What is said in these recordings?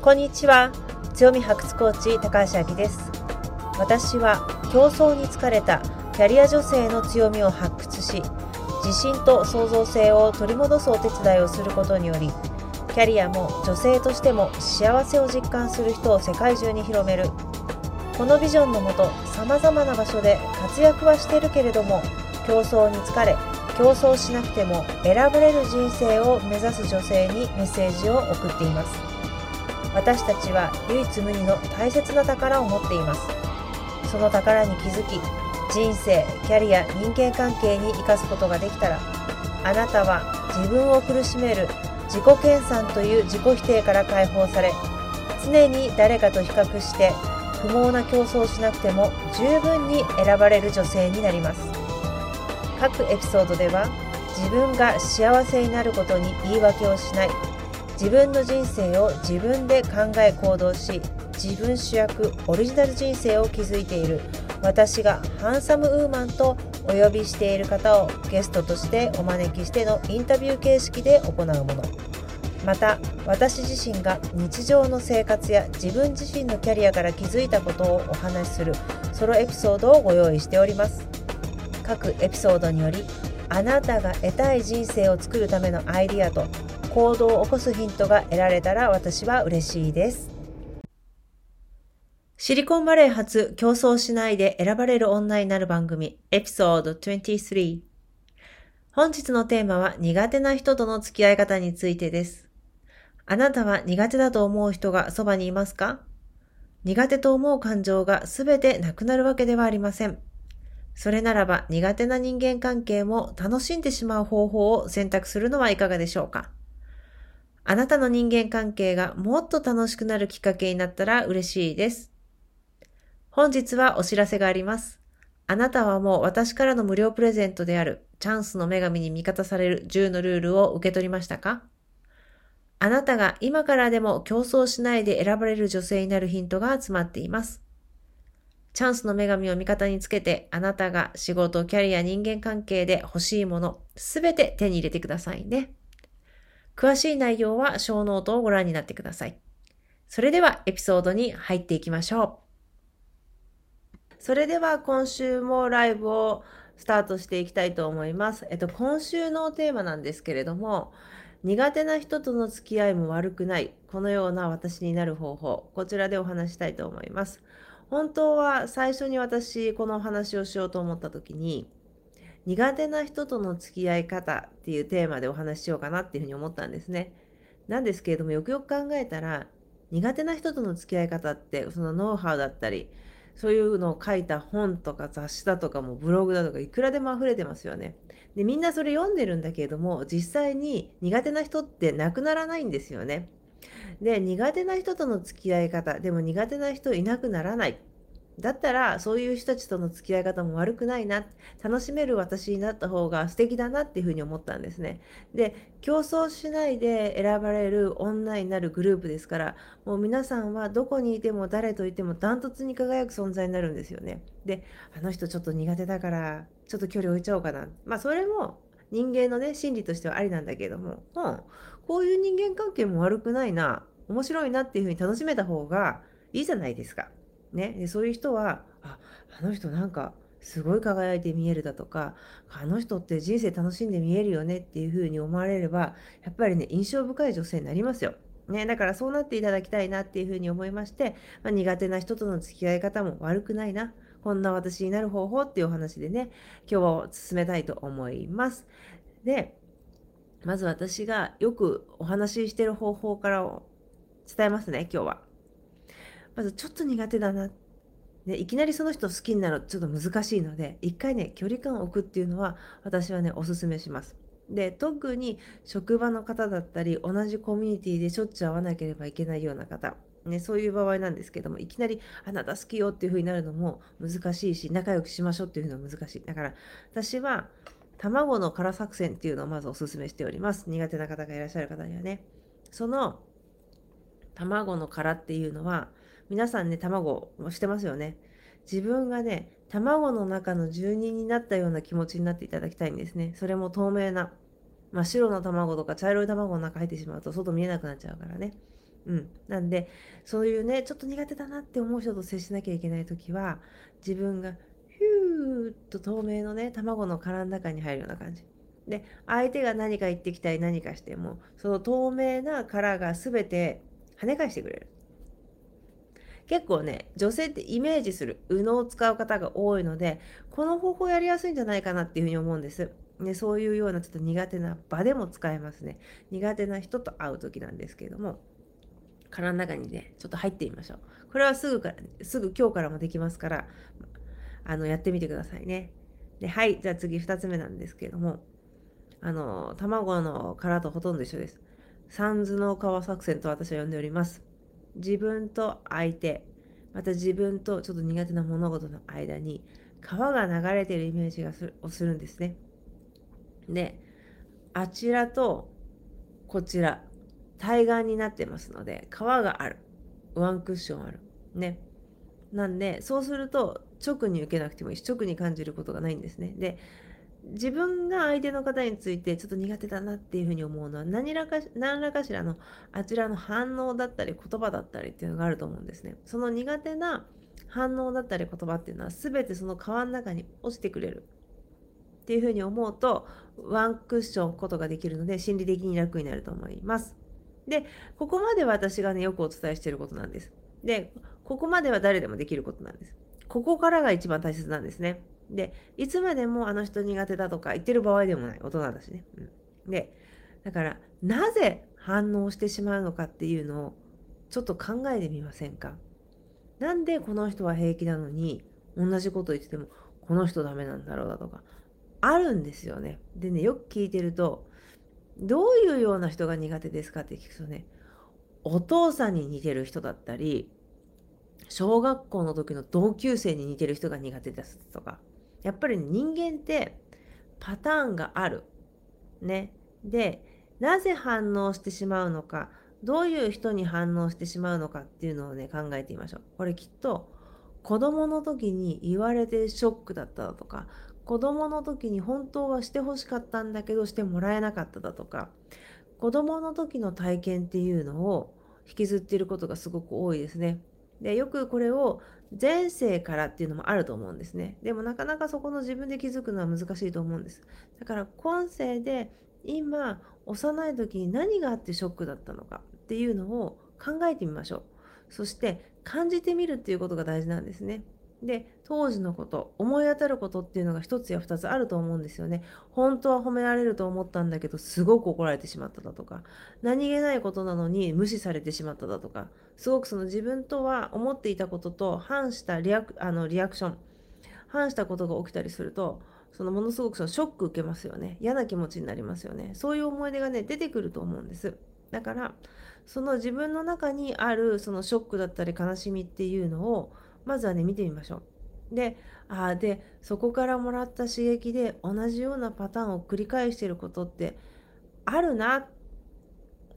こんにちは。強み発掘コーチ高橋明です。私は競争に疲れたキャリア女性の強みを発掘し自信と創造性を取り戻すお手伝いをすることによりキャリアも女性としても幸せを実感する人を世界中に広める。このビジョンのもとさまざまな場所で活躍はしてるけれども競争に疲れ競争しなくても選ばれる人生を目指す女性にメッセージを送っています。私たちは唯一無二の大切な宝を持っています。その宝に気づき人生キャリア人間関係に生かすことができたらあなたは自分を苦しめる自己研鑽という自己否定から解放され常に誰かと比較して不毛な競争をしなくても十分に選ばれる女性になります。各エピソードでは自分が幸せになることに言い訳をしない自分の人生を自分で考え行動し自分主役オリジナル人生を築いている。私がハンサムウーマンとお呼びしている方をゲストとしてお招きしてのインタビュー形式で行うもの。また私自身が日常の生活や自分自身のキャリアから気づいたことをお話しするソロエピソードをご用意しております。各エピソードによりあなたが得たい人生を作るためのアイディアと行動を起こすヒントが得られたら私は嬉しいですシリコンバレー発競争しないで選ばれる女になる番組エピソード23本日のテーマは苦手な人との付き合い方についてです。あなたは苦手だと思う人がそばにいますか？苦手と思う感情がすべてなくなるわけではありません。それならば苦手な人間関係も楽しんでしまう方法を選択するのはいかがでしょうか？あなたの人間関係がもっと楽しくなるきっかけになったら嬉しいです。本日はお知らせがあります。あなたはもう私からの無料プレゼントであるチャンスの女神に味方される10のルールを受け取りましたか？あなたが今からでも競争しないで選ばれる女性になるヒントが集まっています。チャンスの女神を味方につけて、あなたが仕事、キャリア、人間関係で欲しいもの、すべて手に入れてくださいね。詳しい内容は show note をご覧になってください。それではエピソードに入っていきましょう。それでは今週もライブをスタートしていきたいと思います。えっと、今週のテーマなんですけれども、苦手な人との付き合いも悪くない、このような私になる方法、こちらでお話したいと思います。本当は最初に私このお話をしようと思った時に苦手な人との付き合い方っていうテーマでお話ししようかなっていうふうに思ったんですね。なんですけれどもよくよく考えたら苦手な人との付き合い方ってそのノウハウだったりそういうのを書いた本とか雑誌だとかもブログだとかいくらでも溢れてますよね。でみんなそれ読んでるんだけれども実際に苦手な人ってなくならないんですよね。で苦手な人との付き合い方でも苦手な人いなくならないだったらそういう人たちとの付き合い方も悪くないな楽しめる私になった方が素敵だなっていうふうに思ったんですね。で競争しないで選ばれる女になるグループですからもう皆さんはどこにいても誰といてもダントツに輝く存在になるんですよね。であの人ちょっと苦手だからちょっと距離置いちゃおうかな。まあそれも人間のね心理としてはありなんだけども、うん、こういう人間関係も悪くないな面白いなっていうふうに楽しめた方がいいじゃないですか。ね、でそういう人はああの人なんかすごい輝いて見えるだとかあの人って人生楽しんで見えるよねっていうふうに思われればやっぱりね印象深い女性になりますよ。ね、だからそうなっていただきたいなっていうふうに思いまして、まあ、苦手な人との付き合い方も悪くないなこんな私になる方法っていうお話でね今日は進めたいと思います。でまず私がよくお話ししてる方法からを伝えますね今日は。まずちょっと苦手だな。ね、いきなりその人好きになるちょっと難しいので、一回ね、距離感を置くっていうのは私はね、おすすめします。で、特に職場の方だったり、同じコミュニティでしょっちゅう会わなければいけないような方、ね、そういう場合なんですけども、いきなりあなた好きよっていう風になるのも難しいし、仲良くしましょうっていうのは難しい。だから私は卵の殻作戦っていうのをまずおすすめしております。苦手な方がいらっしゃる方にはね。その卵の殻っていうのは、皆さんね、卵してますよね。自分がね、卵の中の住人になったような気持ちになっていただきたいんですね。それも透明な、真っ白の卵とか茶色い卵の中入ってしまうと外見えなくなっちゃうからね。うん、なんでそういうねちょっと苦手だなって思う人と接しなきゃいけない時は自分がヒューッと透明のね卵の殻の中に入るような感じで相手が何か言ってきたり何かしてもその透明な殻が全て跳ね返してくれる結構ね女性ってイメージする右脳を使う方が多いのでこの方法やりやすいんじゃないかなっていうふうに思うんです。ね、そういうようなちょっと苦手な場でも使えますね。苦手な人と会う時なんですけれども殻の中にねちょっと入ってみましょう。これはすぐからすぐ今日からもできますからあのやってみてくださいね。ではいじゃあ次2つ目なんですけれどもあの卵の殻とほとんど一緒です。三途の川作戦と私は呼んでおります。自分と相手また自分とちょっと苦手な物事の間に川が流れているイメージがするをするんですね。であちらとこちら対岸になってますので川がある。ワンクッションある。ね。なんでそうすると直に受けなくてもいいし直に感じることがないんですね。で自分が相手の方についてちょっと苦手だなっていうふうに思うのは何らか何らかしらのあちらの反応だったり言葉だったりっていうのがあると思うんですね。その苦手な反応だったり言葉っていうのは全てその川の中に落ちてくれるっていうふうに思うとワンクッションことができるので心理的に楽になると思います。でここまで私がねよくお伝えしていることなんです。でここまでは誰でもできることなんです。ここからが一番大切なんですね。で、いつまでもあの人苦手だとか言ってる場合でもない。大人だしね。うん、で、だから、なぜ反応してしまうのかっていうのをちょっと考えてみませんか？なんでこの人は平気なのに同じこと言っててもこの人ダメなんだろうだとかあるんですよね。でねよく聞いてるとどういうような人が苦手ですかって聞くとねお父さんに似てる人だったり小学校の時の同級生に似てる人が苦手ですとかやっぱり人間ってパターンがある。ね。で、なぜ反応してしまうのか、どういう人に反応してしまうのかっていうのをね、考えてみましょう。これきっと子供の時に言われてショックだっただとか、子供の時に本当はしてほしかったんだけどしてもらえなかっただとか、子供の時の体験っていうのを引きずっていることがすごく多いですね。でよくこれを前世からっていうのもあると思うんですね。でもなかなかそこの自分で気づくのは難しいと思うんです。だから今世で今幼い時に何があってショックだったのかっていうのを考えてみましょう。そして感じてみるっていうことが大事なんですね。で当時のこと思い当たることっていうのが一つや二つあると思うんですよね。本当は褒められると思ったんだけどすごく怒られてしまっただとか何気ないことなのに無視されてしまっただとかすごくその自分とは思っていたことと反したリアクあのリアクション反したことが起きたりするとそのものすごくそのショック受けますよね。嫌な気持ちになりますよね。そういう思い出がね出てくると思うんです。だからその自分の中にあるそのショックだったり悲しみっていうのをまずはね見てみましょう。であでそこからもらった刺激で同じようなパターンを繰り返してることってあるなっ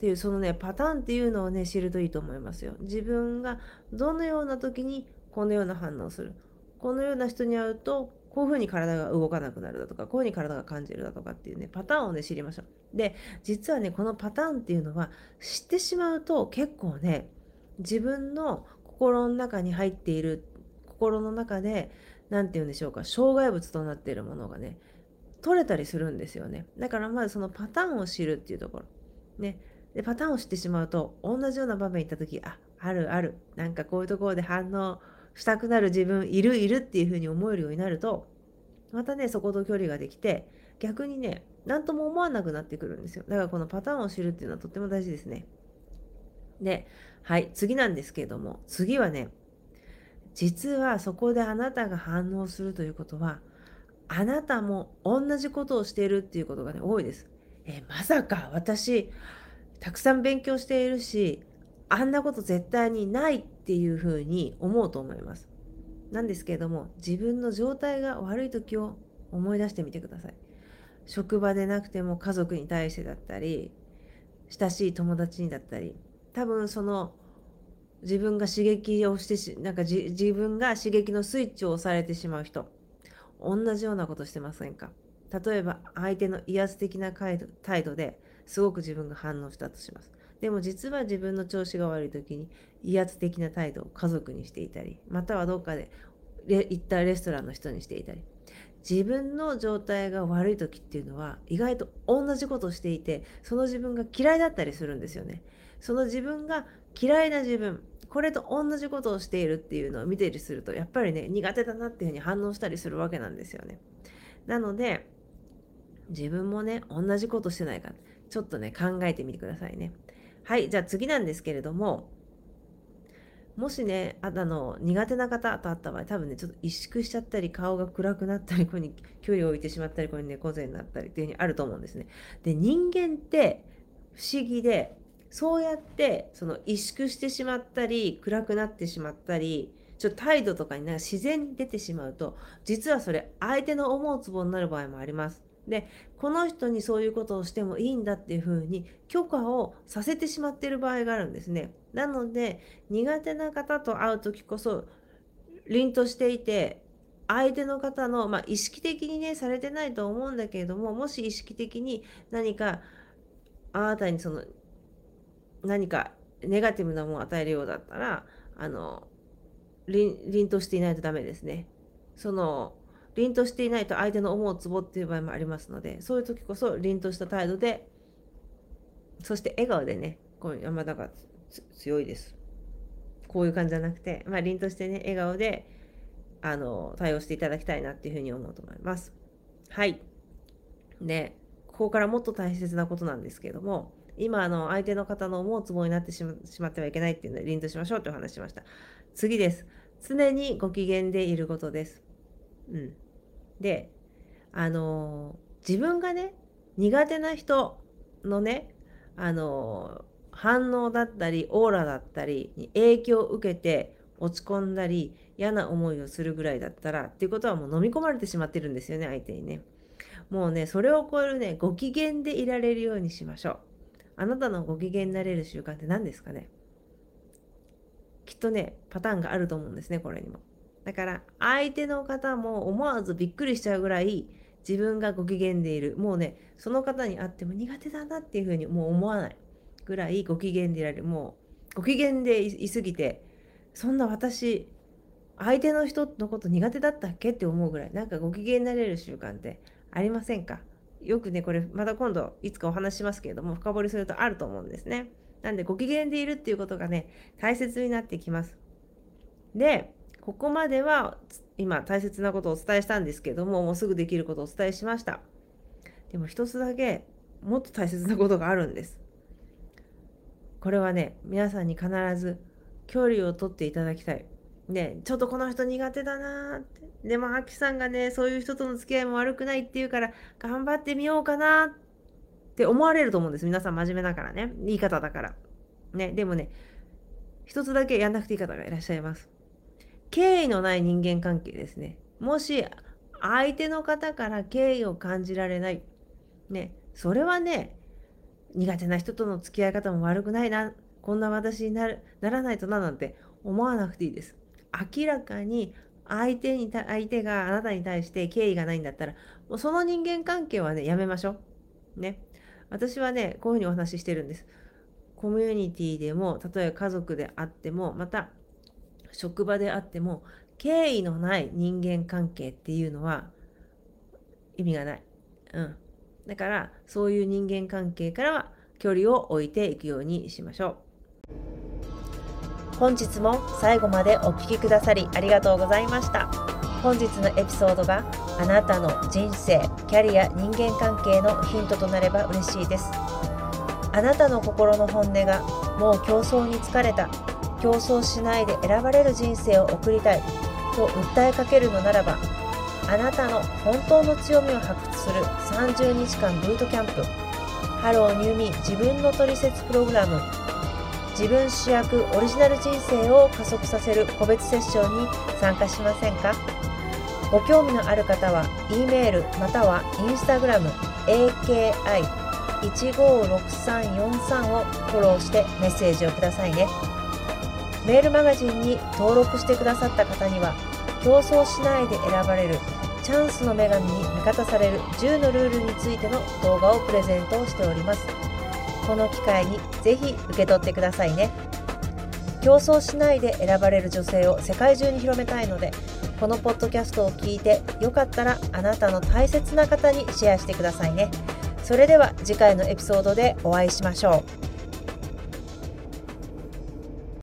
ていうそのねパターンっていうのをね知るといいと思いますよ。自分がどのような時にこのような反応するこのような人に会うとこういうふうに体が動かなくなるだとかこういうふうに体が感じるだとかっていうねパターンをね知りましょう。で実はねこのパターンっていうのは知ってしまうと結構ね自分の心の中に入っている心の中で何て言うんでしょうか障害物となっているものがね取れたりするんですよね。だからまずそのパターンを知るっていうところ。ね。でパターンを知ってしまうと同じような場面に行った時ああるある。なんかこういうところで反応したくなる自分いるいるっていうふうに思えるようになるとまたねそこと距離ができて逆にね何とも思わなくなってくるんですよ。だからこのパターンを知るっていうのはとっても大事ですね。ではい、次なんですけれども、次はね、実はそこであなたが反応するということは、あなたも同じことをしているっていうことがね、多いです。え、まさか私、たくさん勉強しているし、あんなこと絶対にないっていうふうに思うと思います。なんですけれども、自分の状態が悪い時を思い出してみてください。職場でなくても家族に対してだったり、親しい友達にだったり、多分その自分が刺激をしてしなんか自分が刺激のスイッチを押されてしまう人。同じようなことしてませんか？例えば相手の威圧的な態度ですごく自分が反応したとします。でも実は自分の調子が悪い時に威圧的な態度を家族にしていたりまたはどっかで行ったレストランの人にしていたり。自分の状態が悪い時っていうのは意外と同じことをしていてその自分が嫌いだったりするんですよね。その自分が嫌いな自分これと同じことをしているっていうのを見てりするとやっぱりね苦手だなっていうふうに反応したりするわけなんですよね。なので自分もね同じことしてないかちょっとね考えてみてくださいね。はいじゃあ次なんですけれどももしねあの苦手な方と会った場合多分ねちょっと萎縮しちゃったり顔が暗くなったりここに距離を置いてしまったりここに猫背になったりっていうふうにあると思うんですね。で人間って不思議でそうやってその萎縮してしまったり暗くなってしまったりちょっと態度とかになんか自然に出てしまうと実はそれ相手の思うツボになる場合もあります。でこの人にそういうことをしてもいいんだっていうふうに許可をさせてしまっている場合があるんですね。なので苦手な方と会う時こそ凛としていて相手の方の、まあ、意識的にねされてないと思うんだけれどももし意識的に何かあなたにその何かネガティブなものを与えるようだったらあの凛としていないとダメですね。その凛としていないと相手の思うツボっていう場合もありますのでそういう時こそ凛とした態度でそして笑顔でねこう山田が強いです。こういう感じじゃなくて、まあ、凛としてね笑顔であの対応していただきたいなっていうふうに思うと思います。はい。でここからもっと大切なことなんですけれども今の相手の方の思うツボになってしまってはいけないっていうので凛としましょうという話しました次です常にご機嫌でいることですうん。で、あの、自分がね、苦手な人のね、あの、反応だったり、オーラだったりに影響を受けて落ち込んだり、嫌な思いをするぐらいだったら、っていうことはもう飲み込まれてしまってるんですよね、相手にね。もうね、それを超えるね、ご機嫌でいられるようにしましょう。あなたのご機嫌になれる習慣って何ですかね？きっとね、パターンがあると思うんですね、これにも。だから相手の方も思わずびっくりしちゃうぐらい自分がご機嫌でいる。もうねその方に会っても苦手だなっていうふうにもう思わないぐらいご機嫌でいられる。もうご機嫌でいすぎてそんな私相手の人のこと苦手だったっけって思うぐらいなんかご機嫌になれる習慣ってありませんか？よくねこれまた今度いつかお話しますけれども深掘りするとあると思うんですねなんでご機嫌でいるっていうことがね大切になってきますでここまでは今大切なことをお伝えしたんですけども、もうすぐできることをお伝えしました。でも一つだけもっと大切なことがあるんです。これはね、皆さんに必ず距離をとっていただきたい。ね、ちょっとこの人苦手だなって。でも、アキさんがね、そういう人との付き合いも悪くないっていうから、頑張ってみようかなって思われると思うんです。皆さん真面目だからね。言い方だから。ね、でもね、一つだけやんなくていい方がいらっしゃいます。敬意のない人間関係ですね。もし相手の方から敬意を感じられない。ね、それはね、苦手な人との付き合い方も悪くないな、こんな私になるならないとななんて思わなくていいです。明らかに相手に相手があなたに対して敬意がないんだったら、もうその人間関係はね、やめましょう。ね。私はね、こういうふうにお話ししてるんです。コミュニティでも、例えば家族であっても、また職場であっても敬意のない人間関係っていうのは意味がない。うん。だからそういう人間関係からは距離を置いていくようにしましょう。本日も最後までお聴きくださりありがとうございました。本日のエピソードがあなたの人生、キャリア、人間関係のヒントとなれば嬉しいです。あなたの心の本音がもう競争に疲れた競争しないで選ばれる人生を送りたいと訴えかけるのならばあなたの本当の強みを発掘する30日間ブートキャンプHello New Me 自分のトリセツプログラム自分主役オリジナル人生を加速させる個別セッションに参加しませんか？ご興味のある方は E メールまたは Instagram AKI156343 をフォローしてメッセージをくださいね。メールマガジンに登録してくださった方には競争しないで選ばれるチャンスの女神に味方される10のルールについての動画をプレゼントをしておりますこの機会にぜひ受け取ってくださいね。競争しないで選ばれる女性を世界中に広めたいのでこのポッドキャストを聞いてよかったらあなたの大切な方にシェアしてくださいね。それでは次回のエピソードでお会いしましょう。